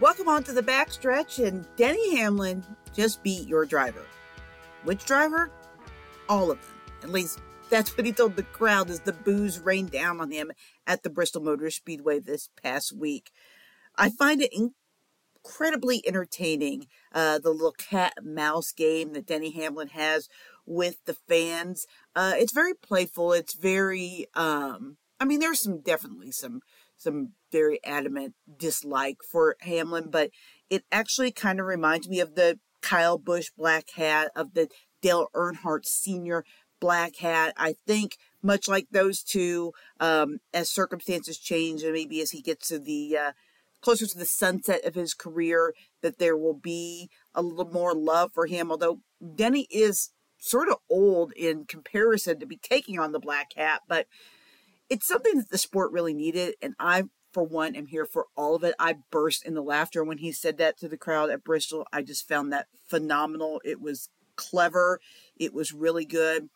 Welcome on to the backstretch, and Denny Hamlin just beat your driver. Which driver? All of them. At least that's what he told the crowd as the boos rained down on him at the Bristol Motor Speedway this past week. I find it incredibly entertaining, uh, the little cat mouse game that Denny Hamlin has with the fans. Uh, it's very playful. It's very, um, I mean, there's some definitely some some very adamant dislike for Hamlin, but it actually kind of reminds me of the Kyle Busch black hat, of the Dale Earnhardt Sr. black hat. I think much like those two, um, as circumstances change and maybe as he gets to the uh, closer to the sunset of his career, that there will be a little more love for him. Although Denny is sort of old in comparison to be taking on the black hat, but it's something that the sport really needed. And I, for one, am here for all of it. I burst into laughter when he said that to the crowd at Bristol. I just found that phenomenal. It was clever, it was really good.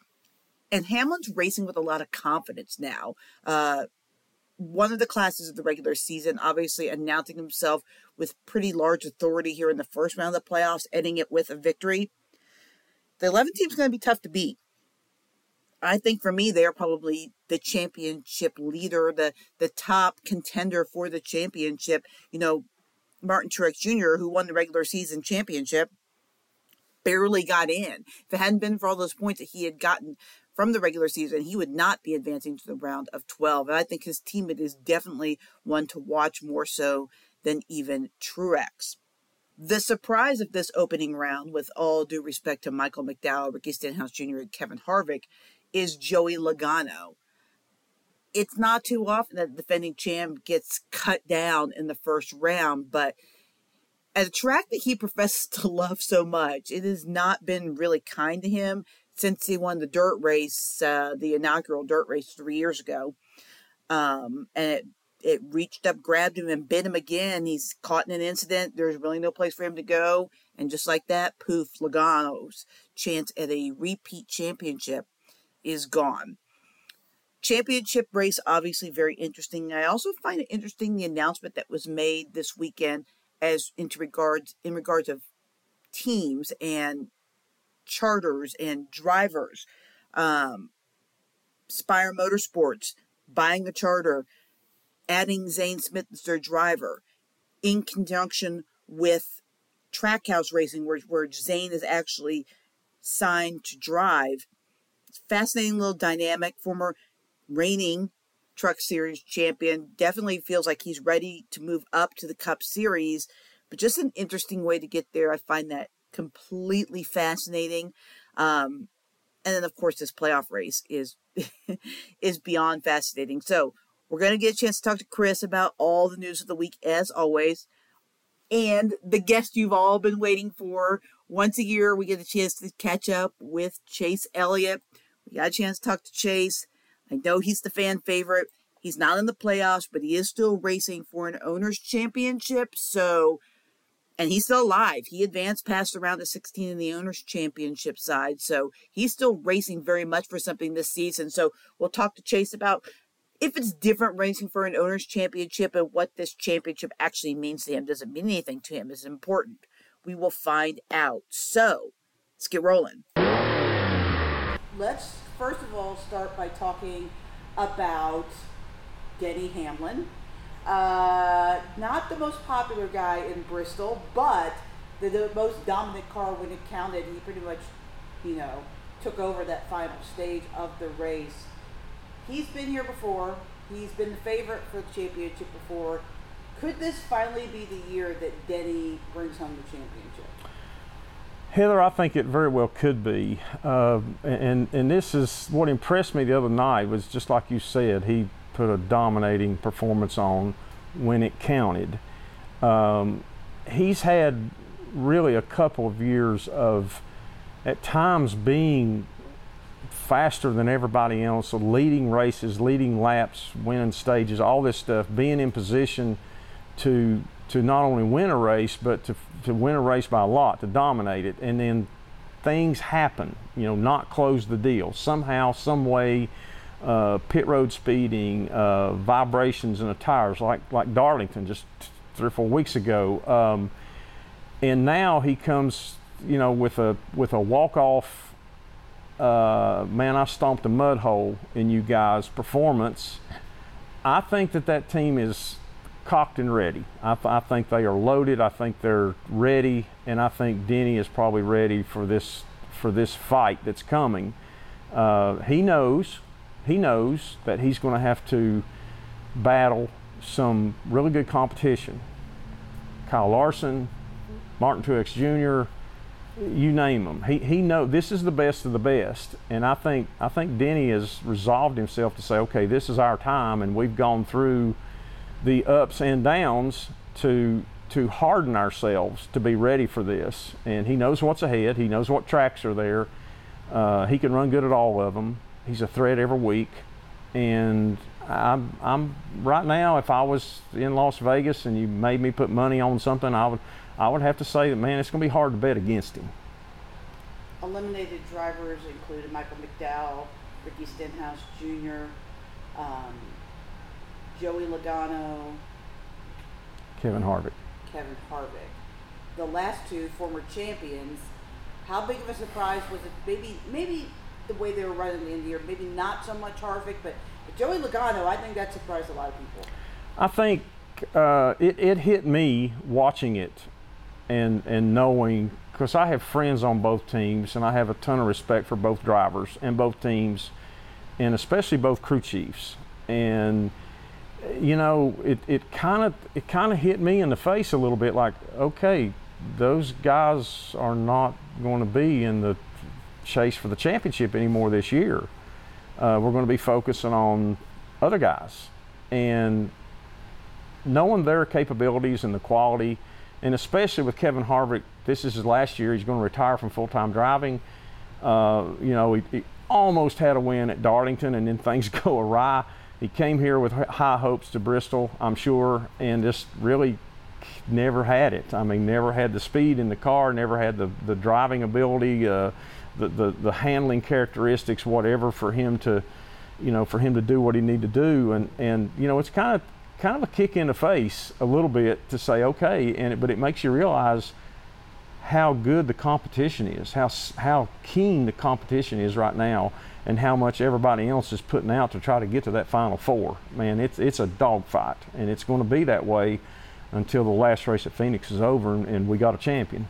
And Hamlin's racing with a lot of confidence now. Uh, one of the classes of the regular season, obviously announcing himself with pretty large authority here in the first round of the playoffs, ending it with a victory. The 11 team's going to be tough to beat. I think for me, they're probably the championship leader, the the top contender for the championship. You know, Martin Truex Jr., who won the regular season championship, barely got in. If it hadn't been for all those points that he had gotten from the regular season, he would not be advancing to the round of 12. And I think his teammate is definitely one to watch more so than even Truex. The surprise of this opening round, with all due respect to Michael McDowell, Ricky Stenhouse Jr., and Kevin Harvick, is Joey Logano. It's not too often that the defending champ gets cut down in the first round, but at a track that he professes to love so much, it has not been really kind to him since he won the dirt race, uh, the inaugural dirt race three years ago. Um, and it it reached up, grabbed him, and bit him again. He's caught in an incident. There's really no place for him to go. And just like that, poof, Logano's chance at a repeat championship is gone. Championship race, obviously very interesting. I also find it interesting the announcement that was made this weekend as into regards in regards of teams and charters and drivers. Um, Spire Motorsports buying a charter, adding Zane Smith as their driver, in conjunction with Trackhouse Racing, where, where Zane is actually signed to drive fascinating little dynamic. Former reigning Truck Series champion definitely feels like he's ready to move up to the Cup Series, but just an interesting way to get there. I find that completely fascinating. Um, and then, of course, this playoff race is is beyond fascinating. So we're going to get a chance to talk to Chris about all the news of the week, as always. And the guest you've all been waiting for. Once a year, we get a chance to catch up with Chase Elliott. We got a chance to talk to Chase. I know he's the fan favorite. He's not in the playoffs, but he is still racing for an owner's championship. So, and he's still alive. He advanced past the round of 16 in the owner's championship side. So he's still racing very much for something this season. So we'll talk to Chase about if it's different racing for an owner's championship and what this championship actually means to him. Does it mean anything to him? Is it important? We will find out. So let's get rolling let's first of all start by talking about Denny Hamlin. Uh, not the most popular guy in Bristol, but the, the, most dominant car when it counted. He pretty much, you know, took over that final stage of the race. He's been here before. He's been the favorite for the championship before. Could this finally be the year that Denny brings home the championship? Heather, I think it very well could be, uh, and and this is what impressed me the other night was just like you said, he put a dominating performance on when it counted. Um, he's had really a couple of years of, at times, being faster than everybody else, leading races, leading laps, winning stages, all this stuff, being in position to to not only win a race, but to, to win a race by a lot, to dominate it, and then things happen, you know, not close the deal. Somehow, some way, uh, pit road speeding, uh, vibrations in the tires, like, like Darlington, just three or four weeks ago. Um, and now he comes, you know, with a with a walk off. Uh, man, I stomped a mud hole in you guys' performance. I think that that team is cocked and ready. I, I, think they are loaded. I think they're ready, and I think Denny is probably ready for this for this fight that's coming. Uh, he knows he knows that he's going to have to battle some really good competition. Kyle Larson, Martin Truex Jr., you name them. He he know this is the best of the best, and I think I think Denny has resolved himself to say, okay, this is our time, and we've gone through the ups and downs to to harden ourselves to be ready for this. And he knows what's ahead. He knows what tracks are there. Uh, he can run good at all of them. He's a threat every week, and I'm, I'm right now. If I was in Las Vegas and you made me put money on something, I would I would have to say that man, it's going to be hard to bet against him. Eliminated drivers included Michael McDowell, Ricky Stenhouse Jr., um, Joey Logano, Kevin Harvick. Kevin Harvick. The last two former champions. How big of a surprise was it? Maybe maybe the way they were running the end of the year. maybe not so much Harvick, but, but Joey Logano, I think that surprised a lot of people. I think uh, it, it hit me watching it and and knowing because I have friends on both teams and I have a ton of respect for both drivers and both teams and especially both crew chiefs and you know it it kind of it kind of hit me in the face a little bit like okay those guys are not going to be in the chase for the championship anymore this year uh, we're going to be focusing on other guys and knowing their capabilities and the quality and especially with Kevin Harvick, this is his last year. He's going to retire from full-time driving. Uh, you know, he, he, almost had a win at Darlington, and then things go awry. He came here with high hopes to Bristol, I'm sure, and just really never had it. I mean, never had the speed in the car, never had the, the driving ability, uh, the, the, the handling characteristics, whatever, for him to, you know, for him to do what he needed to do. And, and you know, it's kind of kind of a kick in the face a little bit to say okay and it, but it makes you realize how good the competition is how how keen the competition is right now and how much everybody else is putting out to try to get to that final four. Man it's it's a dogfight and it's going to be that way until the last race at Phoenix is over and, and we got a champion.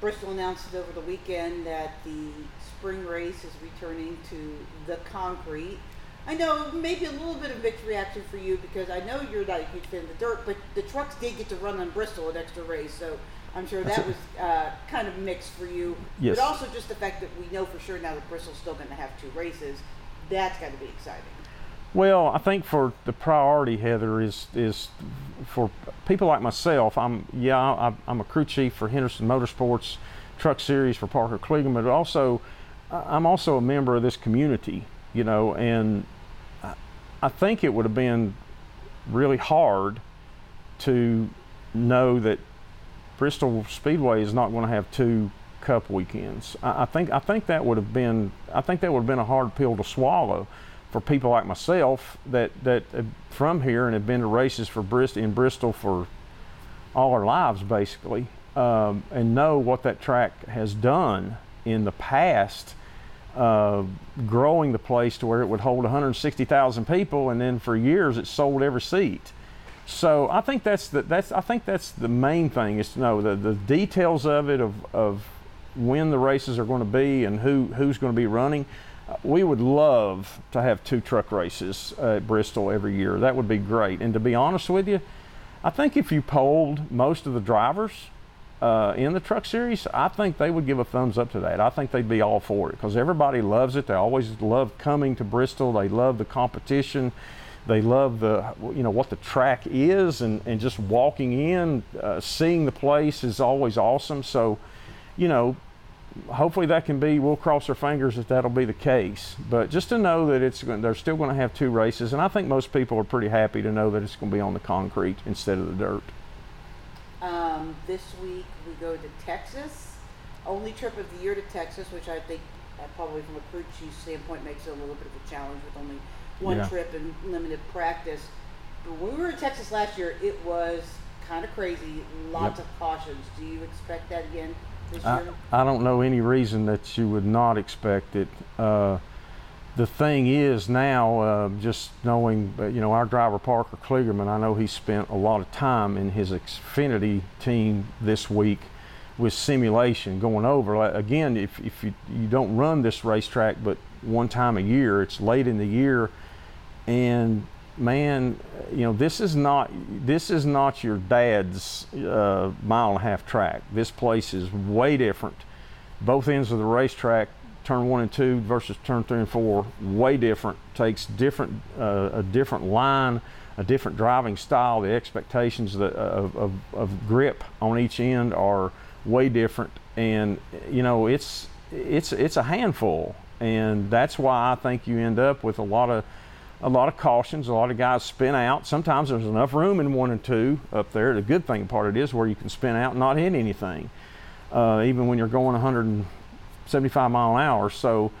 Bristol announced over the weekend that the spring race is returning to the concrete. I know maybe a little bit of mixed reaction for you because I know you're not a huge fan of the dirt, but the trucks did get to run on Bristol an extra race, so I'm sure that was uh, kind of mixed for you. Yes. But also just the fact that we know for sure now that Bristol's still going to have two races, that's got to be exciting. Well, I think for the priority, Heather, is is for people like myself. I'm yeah, I, I'm a crew chief for Henderson Motorsports Truck Series for Parker Kligerman, but also I'm also a member of this community you know, and I think it would have been really hard to know that Bristol Speedway is not going to have two Cup weekends. I, I, think I think that would have been I think that would have been a hard pill to swallow for people like myself that that from here and have been to races for Bristol in Bristol for all our lives basically, um, and know what that track has done in the past uh, growing the place to where it would hold 160,000 people, and then for years it sold every seat. So I think that's the that's I think that's the main thing is to know the, the details of it of, of when the races are going to be and who who's going to be running. Uh, we would love to have two truck races at Bristol every year. That would be great. And to be honest with you, I think if you polled most of the drivers uh, in the truck series, I think they would give a thumbs up to that. I think they'd be all for it because everybody loves it. They always love coming to Bristol. They love the competition. They love the you know what the track is and, and just walking in, uh, seeing the place is always awesome. So, you know, hopefully that can be. We'll cross our fingers that that'll be the case. But just to know that it's they're still going to have two races, and I think most people are pretty happy to know that it's going to be on the concrete instead of the dirt. Um, this week we go to Texas. Only trip of the year to Texas, which I think uh, probably from a crew chief standpoint makes it a little bit of a challenge with only one Yeah. trip and limited practice. But when we were in Texas last year, it was kind of crazy. Lots yep. of cautions. Do you expect that again this I, year? I don't know any reason that you would not expect it. Uh, the thing is now, uh, just knowing, uh, you know, our driver Parker Kligerman, I know he spent a lot of time in his Xfinity team this week with simulation going over. Again, if, if you, you don't run this racetrack but one time a year, it's late in the year, and man, you know, this is not this is not your dad's uh, mile and a half track. This place is way different. Both ends of the racetrack, turn one and two versus turn three and four, way different. Takes different uh, a different line, a different driving style. The expectations of, of, of grip on each end are way different, and you know, it's it's it's a handful, and that's why I think you end up with a lot of a lot of cautions. A lot of guys spin out. Sometimes there's enough room in one and two up there. The good thing part of it is where you can spin out and not hit anything, uh, even when you're going 175 mile an hour. So,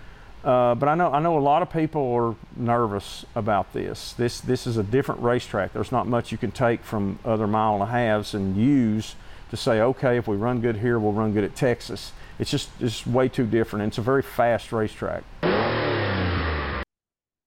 uh, but I know I know a lot of people are nervous about this. This this is a different racetrack. There's not much you can take from other mile and a halves and use to say, okay, if we run good here, we'll run good at Texas. It's just it's way too different. It's a very fast racetrack.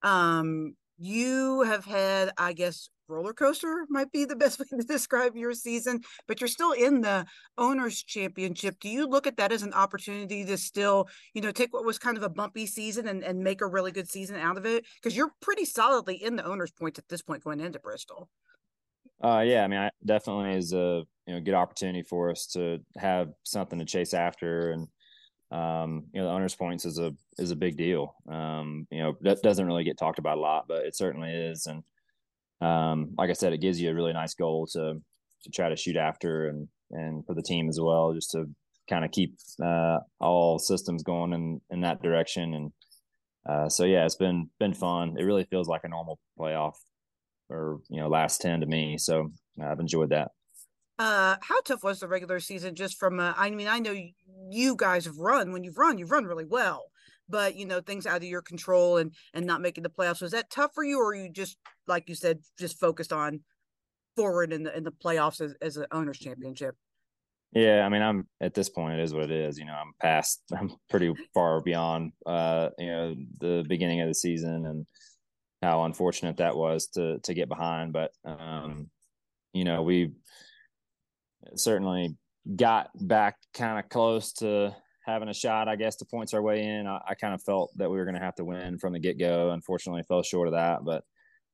Um, you have had, I guess, roller coaster might be the best way to describe your season, but you're still in the owners championship. Do you look at that as an opportunity to still, you know, take what was kind of a bumpy season and, and make a really good season out of it? Because you're pretty solidly in the owners points at this point going into Bristol. Uh, yeah, I mean, I definitely is a you know good opportunity for us to have something to chase after, and um, you know, the owners points is a is a big deal. Um, you know, that doesn't really get talked about a lot, but it certainly is. And um, like I said, it gives you a really nice goal to to try to shoot after, and and for the team as well, just to kind of keep uh, all systems going in in that direction. And uh, so yeah, it's been been fun. It really feels like a normal playoff or you know last ten to me. So I've enjoyed that. Uh, how tough was the regular season? Just from, uh, I mean, I know you guys have run. When you've run, you've run really well. But you know, things out of your control and and not making the playoffs. Was that tough for you, or you just, like you said, just focused on forward in the in the playoffs as, as an owners championship? Yeah, I mean, I'm at this point. It is what it is. You know, I'm past. I'm pretty far beyond. Uh, you know, the beginning of the season and how unfortunate that was to to get behind. But um, you know, we certainly got back kind of close to having a shot, I guess, to points our way in. I, I kind of felt that we were going to have to win from the get go. Unfortunately, fell short of that, but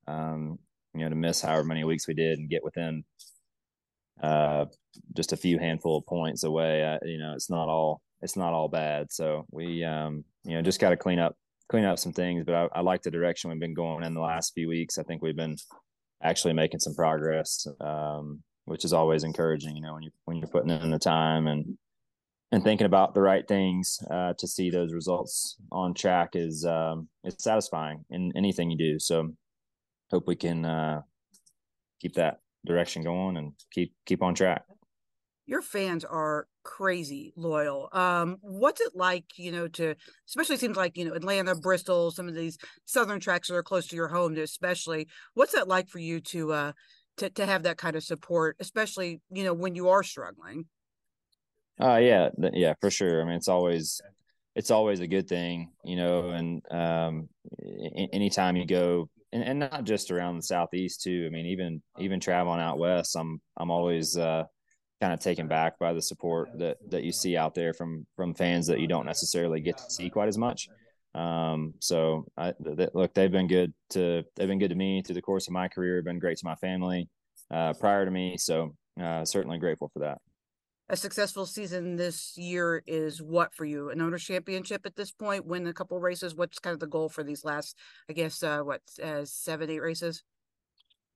um, you know, to miss however many weeks we did and get within uh, just a few handful of points away, I, you know, it's not all it's not all bad. So we, um, you know, just got to clean up clean up some things. But I, I like the direction we've been going in the last few weeks. I think we've been actually making some progress. Um, which is always encouraging. You know, when you when you're putting in the time and and thinking about the right things uh, to see those results on track is um, it's satisfying in anything you do. So hope we can uh, keep that direction going and keep keep on track. Your fans are crazy loyal. Um, what's it like, you know, to especially seems like, you know, Atlanta, Bristol, some of these southern tracks that are close to your home, especially. What's that like for you to uh to to have that kind of support, especially you know when you are struggling. Uh yeah, yeah, for sure. I mean, it's always it's always a good thing, you know, and um, anytime you go, and, and, not just around the southeast too. I mean, even even traveling out west, I'm I'm always uh, kind of taken back by the support that that you see out there from from fans that you don't necessarily get to see quite as much. Um, so I, th- look, they've been good to, they've been good to me through the course of my career, been great to my family, uh, prior to me. So, uh, certainly grateful for that. A successful season this year is what for you? An owners championship at this point, win a couple races. What's kind of the goal for these last, I guess, uh, what, uh, seven, eight races?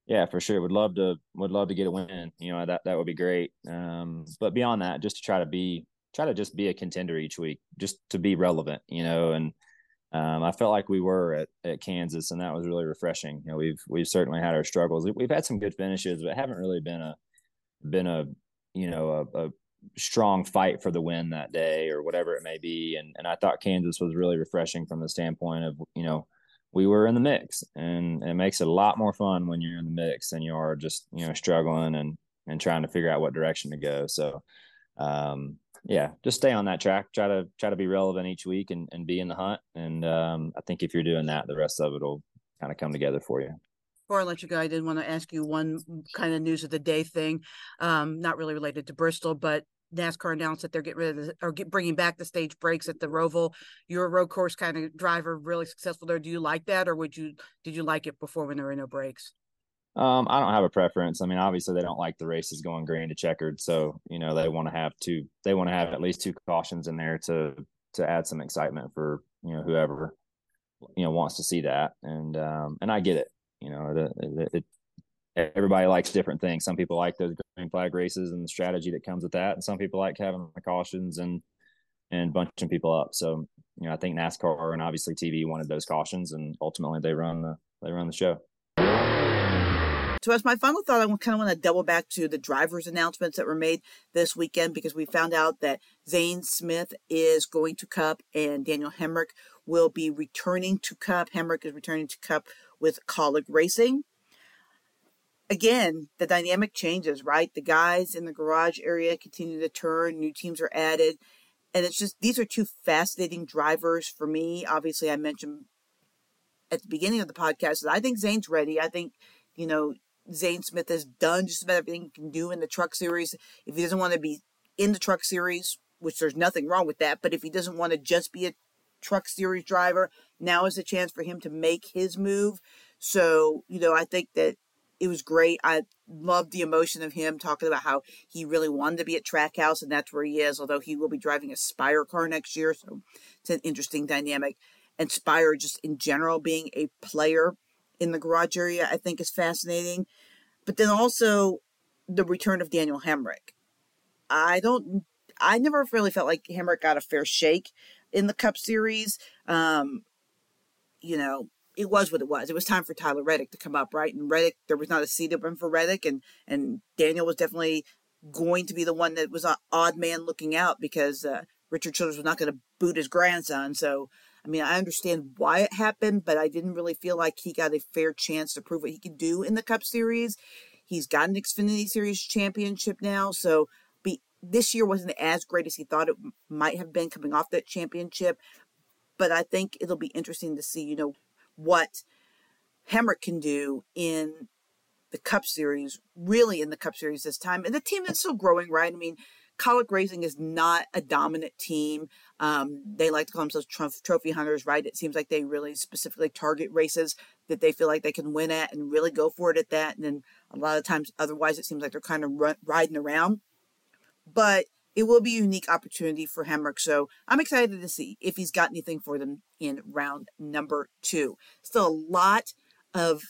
Yeah, for sure. Would love to, would love to get a win. You know, that, that would be great. Um, but beyond that, just to try to be, try to just be a contender each week, just to be relevant, you know, and, um, I felt like we were at, at Kansas, and that was really refreshing. You know, we've we've certainly had our struggles. We've had some good finishes, but haven't really been a been a you know a, a strong fight for the win that day or whatever it may be. And and I thought Kansas was really refreshing from the standpoint of you know we were in the mix, and it makes it a lot more fun when you're in the mix and you are just you know struggling and and trying to figure out what direction to go. So, um, yeah, just stay on that track. Try to try to be relevant each week and, and be in the hunt. And um, I think if you're doing that, the rest of it will kind of come together for you. Before I let you go, I did want to ask you one kind of news of the day thing, um, not really related to Bristol, but NASCAR announced that they're getting rid of the, or get, bringing back the stage breaks at the Roval. You're a road course kind of driver, really successful there. Do you like that, or would you did you like it before when there were no breaks? Um, I don't have a preference. I mean, obviously they don't like the races going green to checkered, so you know they want to have two. They want to have at least two cautions in there to to add some excitement for you know whoever you know wants to see that, and um, and I get it. You know, it, it, everybody likes different things. Some people like those green flag races and the strategy that comes with that, and some people like having the cautions and and bunching people up. So you know, I think NASCAR and obviously TV wanted those cautions, and ultimately they run the they run the show. So, as my final thought, I kind of want to double back to the drivers' announcements that were made this weekend because we found out that Zane Smith is going to Cup and Daniel Hemric will be returning to Cup. Hemric is returning to Cup with Kaulig Racing. Again, the dynamic changes, right? The guys in the garage area continue to turn, new teams are added. And it's just, these are two fascinating drivers for me. Obviously, I mentioned at the beginning of the podcast that I think Zane's ready. I think, you know, Zane Smith has done just about everything he can do in the truck series. If he doesn't want to be in the truck series, which there's nothing wrong with that, but if he doesn't want to just be a truck series driver, now is the chance for him to make his move. So, you know, I think that it was great. I loved the emotion of him talking about how he really wanted to be at Trackhouse, and that's where he is, although he will be driving a Spire car next year. So it's an interesting dynamic. And Spire, just in general, being a player in the garage area, I think is fascinating. But then also the return of Daniel Hemric. I don't, I never really felt like Hemric got a fair shake in the Cup Series. Um, you know, it was what it was. It was time for Tyler Reddick to come up, right? And Reddick, there was not a seat open for Reddick, and and Daniel was definitely going to be the one that was an odd man looking out because uh, Richard Childress was not going to boot his grandson. So I mean, I understand why it happened, but I didn't really feel like he got a fair chance to prove what he could do in the Cup Series. He's got an Xfinity Series championship now, so be, this year wasn't as great as he thought it might have been coming off that championship. But I think it'll be interesting to see, you know, what Hemric can do in the Cup Series, really in the Cup Series this time. And the team is still growing, right? I mean, Kaulig Racing is not a dominant team. Um, they like to call themselves trophy hunters, right? It seems like they really specifically target races that they feel like they can win at and really go for it at that. And then a lot of times, otherwise, it seems like they're kind of riding around. But it will be a unique opportunity for Hemric. So I'm excited to see if he's got anything for them in round number two. Still a lot of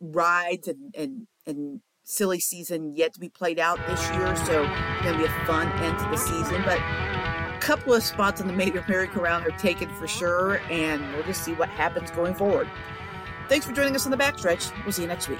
rides and, and, and silly season yet to be played out this year, so it's going to be a fun end to the season. But a couple of spots on the Major merry-go-round are taken for sure, and we'll just see what happens going forward. Thanks for joining us on the backstretch. We'll see you next week.